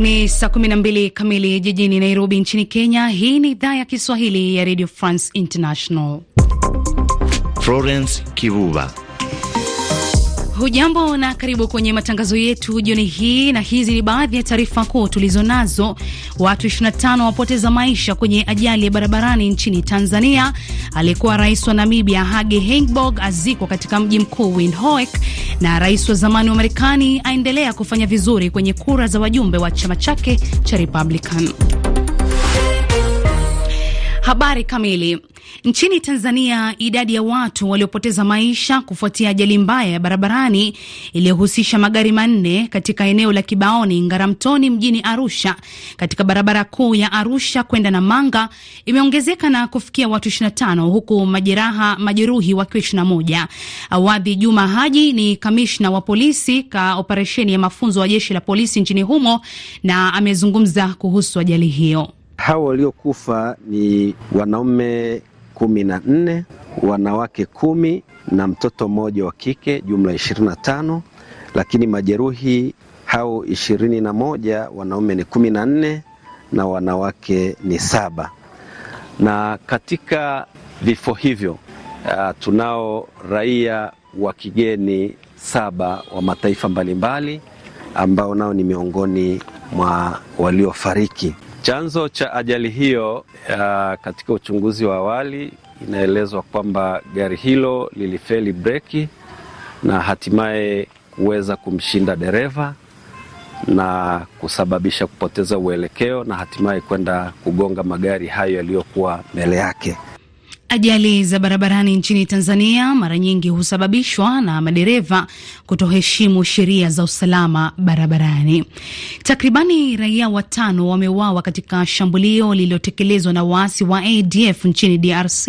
Ni saa 12 kamili jijini Nairobi nchini Kenya. Hii ni idhaa ya Kiswahili ya Radio France International. Florence Kivuva Hujambo na karibu kwenye matangazo yetu jioni hii, na hizi ni baadhi ya taarifa kuu tulizo nazo. Watu 25 wapoteza maisha kwenye ajali ya barabarani nchini Tanzania. Aliyekuwa rais wa Namibia Hage Geingob azikwa katika mji mkuu Windhoek, na rais wa zamani wa Marekani aendelea kufanya vizuri kwenye kura za wajumbe wa chama chake cha Republican. Habari kamili. Nchini Tanzania, idadi ya watu waliopoteza maisha kufuatia ajali mbaya ya barabarani iliyohusisha magari manne katika eneo la Kibaoni, Ngaramtoni mjini Arusha, katika barabara kuu ya Arusha kwenda Namanga imeongezeka na kufikia watu 25 huku majeraha majeruhi wakiwa 21. Awadhi Juma Haji ni kamishna wa polisi ka operesheni ya mafunzo wa jeshi la polisi nchini humo na amezungumza kuhusu ajali hiyo. Hawa waliokufa ni wanaume kumi na nne, wanawake kumi na mtoto mmoja wa kike, jumla ishirini na tano. Lakini majeruhi hao ishirini na moja, wanaume ni kumi na nne na wanawake ni saba. Na katika vifo hivyo uh, tunao raia wa kigeni saba wa mataifa mbalimbali ambao nao ni miongoni mwa waliofariki. Chanzo cha ajali hiyo uh, katika uchunguzi wa awali inaelezwa kwamba gari hilo lilifeli breki na hatimaye kuweza kumshinda dereva na kusababisha kupoteza uelekeo na hatimaye kwenda kugonga magari hayo yaliyokuwa mbele yake. Ajali za barabarani nchini Tanzania mara nyingi husababishwa na madereva kutoheshimu sheria za usalama barabarani. Takribani raia watano wameuawa katika shambulio lililotekelezwa na waasi wa ADF nchini DRC,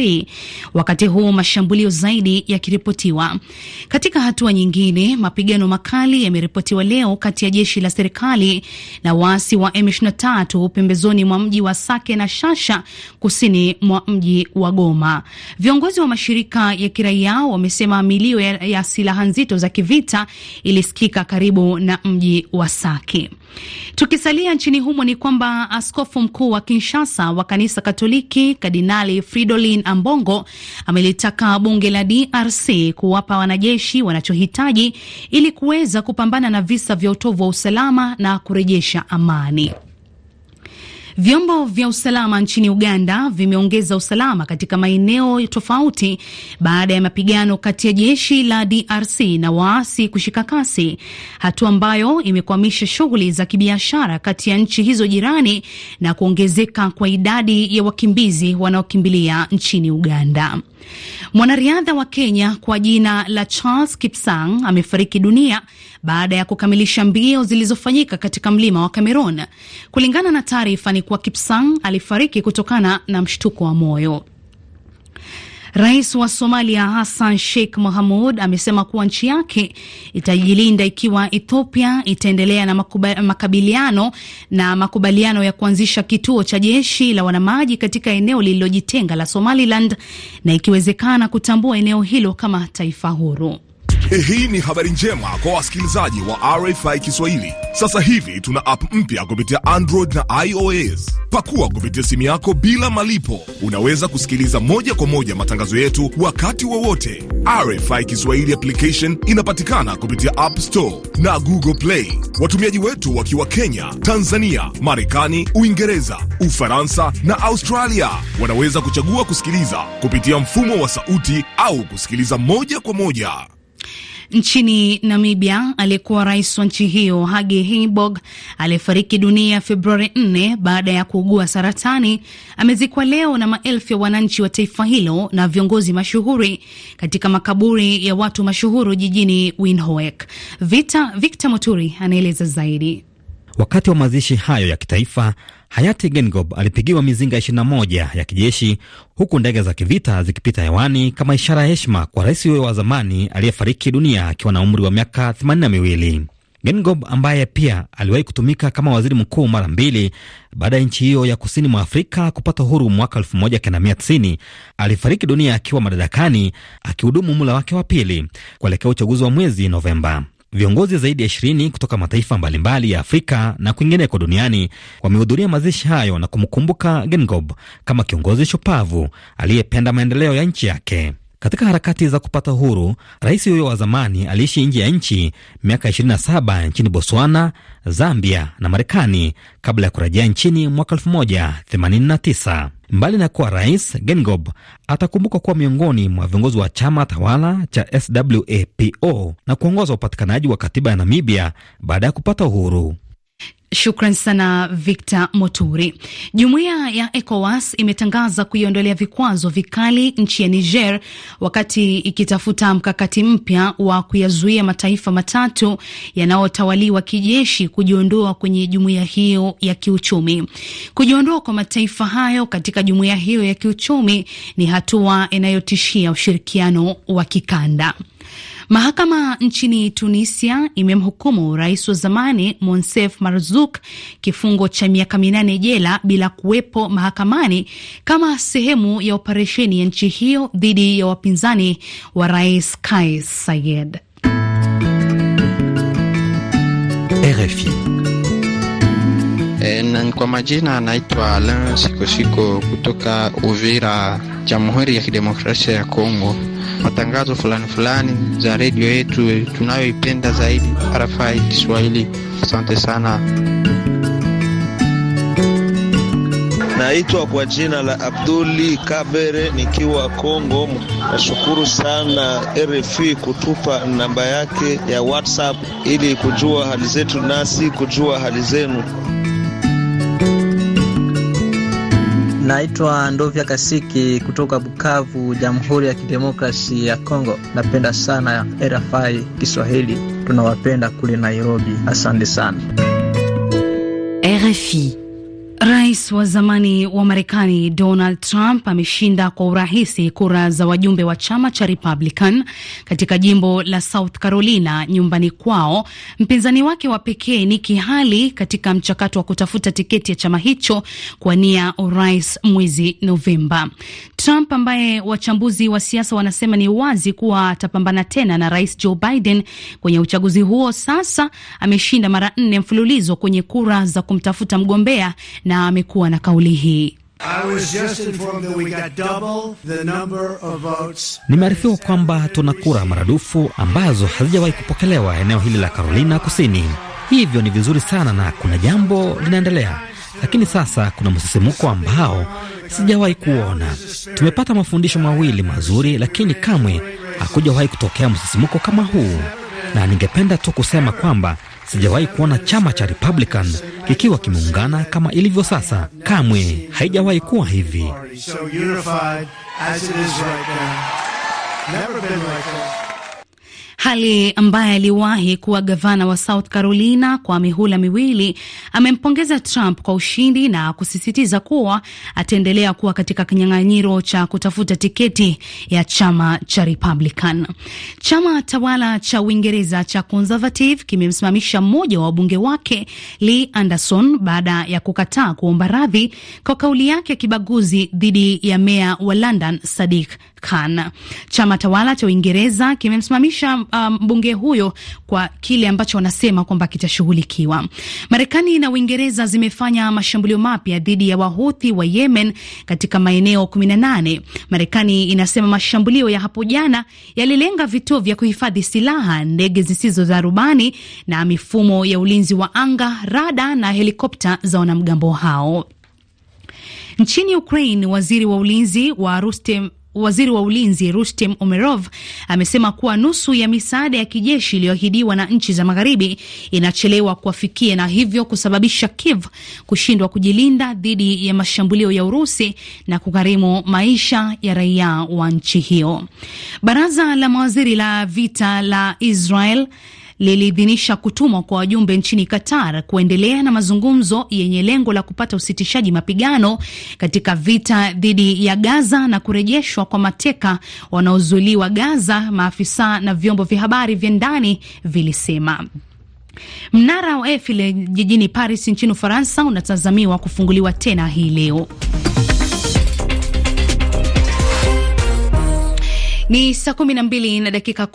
wakati huu mashambulio zaidi yakiripotiwa. Katika hatua nyingine, mapigano makali yameripotiwa leo kati ya jeshi la serikali na waasi wa M23 pembezoni mwa mji wa Sake na Shasha kusini mwa mji wa Goma. Viongozi wa mashirika ya kiraia wamesema milio ya, ya silaha nzito za kivita ilisikika karibu na mji wa Sake. Tukisalia nchini humo ni kwamba askofu mkuu wa Kinshasa wa kanisa Katoliki Kardinali Fridolin Ambongo amelitaka bunge la DRC kuwapa wanajeshi wanachohitaji ili kuweza kupambana na visa vya utovu wa usalama na kurejesha amani. Vyombo vya usalama nchini Uganda vimeongeza usalama katika maeneo tofauti baada ya mapigano kati ya jeshi la DRC na waasi kushika kasi, hatua ambayo imekwamisha shughuli za kibiashara kati ya nchi hizo jirani na kuongezeka kwa idadi ya wakimbizi wanaokimbilia nchini Uganda. Mwanariadha wa Kenya kwa jina la Charles Kipsang amefariki dunia baada ya kukamilisha mbio zilizofanyika katika mlima wa Cameroon. Kulingana na taarifa ni kuwa Kipsang alifariki kutokana na mshtuko wa moyo. Rais wa Somalia Hassan Sheikh Mohamud amesema kuwa nchi yake itajilinda ikiwa Ethiopia itaendelea na makabiliano na makubaliano ya kuanzisha kituo cha jeshi la wanamaji katika eneo lililojitenga la Somaliland na ikiwezekana kutambua eneo hilo kama taifa huru. Hii ni habari njema kwa wasikilizaji wa RFI Kiswahili. Sasa hivi tuna app mpya kupitia Android na iOS. Pakua kupitia simu yako bila malipo. Unaweza kusikiliza moja kwa moja matangazo yetu wakati wowote. RFI Kiswahili application inapatikana kupitia App Store na Google Play. Watumiaji wetu wakiwa Kenya, Tanzania, Marekani, Uingereza, Ufaransa na Australia wanaweza kuchagua kusikiliza kupitia mfumo wa sauti au kusikiliza moja kwa moja. Nchini Namibia, aliyekuwa rais wa nchi hiyo Hage Geingob aliyefariki dunia Februari 4 baada ya kuugua saratani amezikwa leo na maelfu ya wananchi wa taifa hilo na viongozi mashuhuri katika makaburi ya watu mashuhuru jijini Windhoek. Vita Victor Moturi anaeleza zaidi. Wakati wa mazishi hayo ya kitaifa, hayati Gengob alipigiwa mizinga 21 ya kijeshi huku ndege za kivita zikipita hewani kama ishara ya heshima kwa rais huyo wa zamani aliyefariki dunia akiwa na umri wa miaka 82. Gengob ambaye pia aliwahi kutumika kama waziri mkuu mara mbili baada ya nchi hiyo ya kusini mwa Afrika kupata uhuru mwaka 1990 alifariki dunia akiwa madarakani akihudumu mula wake wa pili kuelekea uchaguzi wa mwezi Novemba. Viongozi zaidi ya ishirini kutoka mataifa mbalimbali ya Afrika na kwingineko duniani wamehudhuria mazishi hayo na kumkumbuka Gengob kama kiongozi shupavu aliyependa maendeleo ya nchi yake. Katika harakati za kupata uhuru, rais huyo wa zamani aliishi nje ya nchi miaka 27 nchini Botswana, Zambia na Marekani kabla ya kurejea nchini mwaka 1989. Mbali na kuwa rais, Gengob atakumbukwa kuwa miongoni mwa viongozi wa chama tawala cha SWAPO na kuongoza upatikanaji wa katiba ya Namibia baada ya kupata uhuru. Shukran sana Victor Moturi. Jumuiya ya ECOWAS imetangaza kuiondolea vikwazo vikali nchi ya Niger wakati ikitafuta mkakati mpya wa kuyazuia mataifa matatu yanayotawaliwa kijeshi kujiondoa kwenye jumuiya hiyo ya kiuchumi. Kujiondoa kwa mataifa hayo katika jumuiya hiyo ya kiuchumi ni hatua inayotishia ushirikiano wa kikanda. Mahakama nchini Tunisia imemhukumu rais wa zamani Monsef Marzouk kifungo cha miaka minane jela bila kuwepo mahakamani kama sehemu ya operesheni ya nchi hiyo dhidi ya wapinzani wa rais Kais Saied. RFI. E, na kwa majina anaitwa Alain Sikosiko kutoka Uvira, Jamhuri ya Kidemokrasia ya Kongo. Matangazo fulani fulani za redio yetu tunayoipenda zaidi, RFI Kiswahili. Asante sana. Naitwa kwa jina la Abduli Kabere nikiwa Kongo. Nashukuru sana RFI kutupa namba yake ya WhatsApp ili kujua hali zetu nasi kujua hali zenu. Naitwa Ndovya Kasiki kutoka Bukavu, Jamhuri ya Kidemokrasi ya Kongo. Napenda sana RFI Kiswahili, tunawapenda kule Nairobi. Asante sana RFI. Rais wa zamani wa Marekani Donald Trump ameshinda kwa urahisi kura za wajumbe wa chama cha Republican katika jimbo la South Carolina nyumbani kwao, mpinzani wake wa pekee Nikki Haley katika mchakato wa kutafuta tiketi ya chama hicho kuwania urais mwezi Novemba. Trump ambaye wachambuzi wa siasa wanasema ni wazi kuwa atapambana tena na rais Joe Biden kwenye uchaguzi huo, sasa ameshinda mara nne mfululizo kwenye kura za kumtafuta mgombea na amekuwa na kauli hii. Nimearifiwa kwamba tuna kura maradufu ambazo hazijawahi kupokelewa eneo hili la Carolina Kusini. Hivyo ni vizuri sana na kuna jambo linaendelea, lakini sasa kuna msisimuko ambao sijawahi kuona. Tumepata mafundisho mawili mazuri, lakini kamwe hakujawahi kutokea msisimuko kama huu, na ningependa tu kusema kwamba sijawahi kuona chama cha Republican kikiwa kimeungana kama ilivyo sasa. Kamwe haijawahi kuwa hivi. Hali ambaye aliwahi kuwa gavana wa South Carolina kwa mihula miwili amempongeza Trump kwa ushindi na kusisitiza kuwa ataendelea kuwa katika kinyang'anyiro cha kutafuta tiketi ya chama cha Republican. Chama tawala cha Uingereza cha Conservative kimemsimamisha mmoja wa wabunge wake Lee Anderson baada ya kukataa kuomba radhi kwa kauli yake ya kibaguzi dhidi ya meya wa London Sadiq Khan. Chama tawala cha Uingereza kimemsimamisha mbunge um, huyo kwa kile ambacho wanasema kwamba kitashughulikiwa. Marekani na Uingereza zimefanya mashambulio mapya dhidi ya Wahuthi wa Yemen katika maeneo 18. Marekani inasema mashambulio ya hapo jana yalilenga vituo vya kuhifadhi silaha, ndege zisizo za rubani na mifumo ya ulinzi wa anga, rada na helikopta za wanamgambo hao. Nchini Ukraine, waziri wa ulinzi wa Rustem Waziri wa ulinzi Rustem Umerov amesema kuwa nusu ya misaada ya kijeshi iliyoahidiwa na nchi za magharibi inachelewa kuwafikia na hivyo kusababisha Kiev kushindwa kujilinda dhidi ya mashambulio ya Urusi na kugharimu maisha ya raia wa nchi hiyo. Baraza la mawaziri la vita la Israel liliidhinisha kutumwa kwa wajumbe nchini Qatar kuendelea na mazungumzo yenye lengo la kupata usitishaji mapigano katika vita dhidi ya Gaza na kurejeshwa kwa mateka wanaozuiliwa Gaza, maafisa na vyombo vya habari vya ndani vilisema. Mnara wa Eiffel jijini Paris nchini Ufaransa unatazamiwa kufunguliwa tena hii leo. Ni saa kumi na mbili na dakika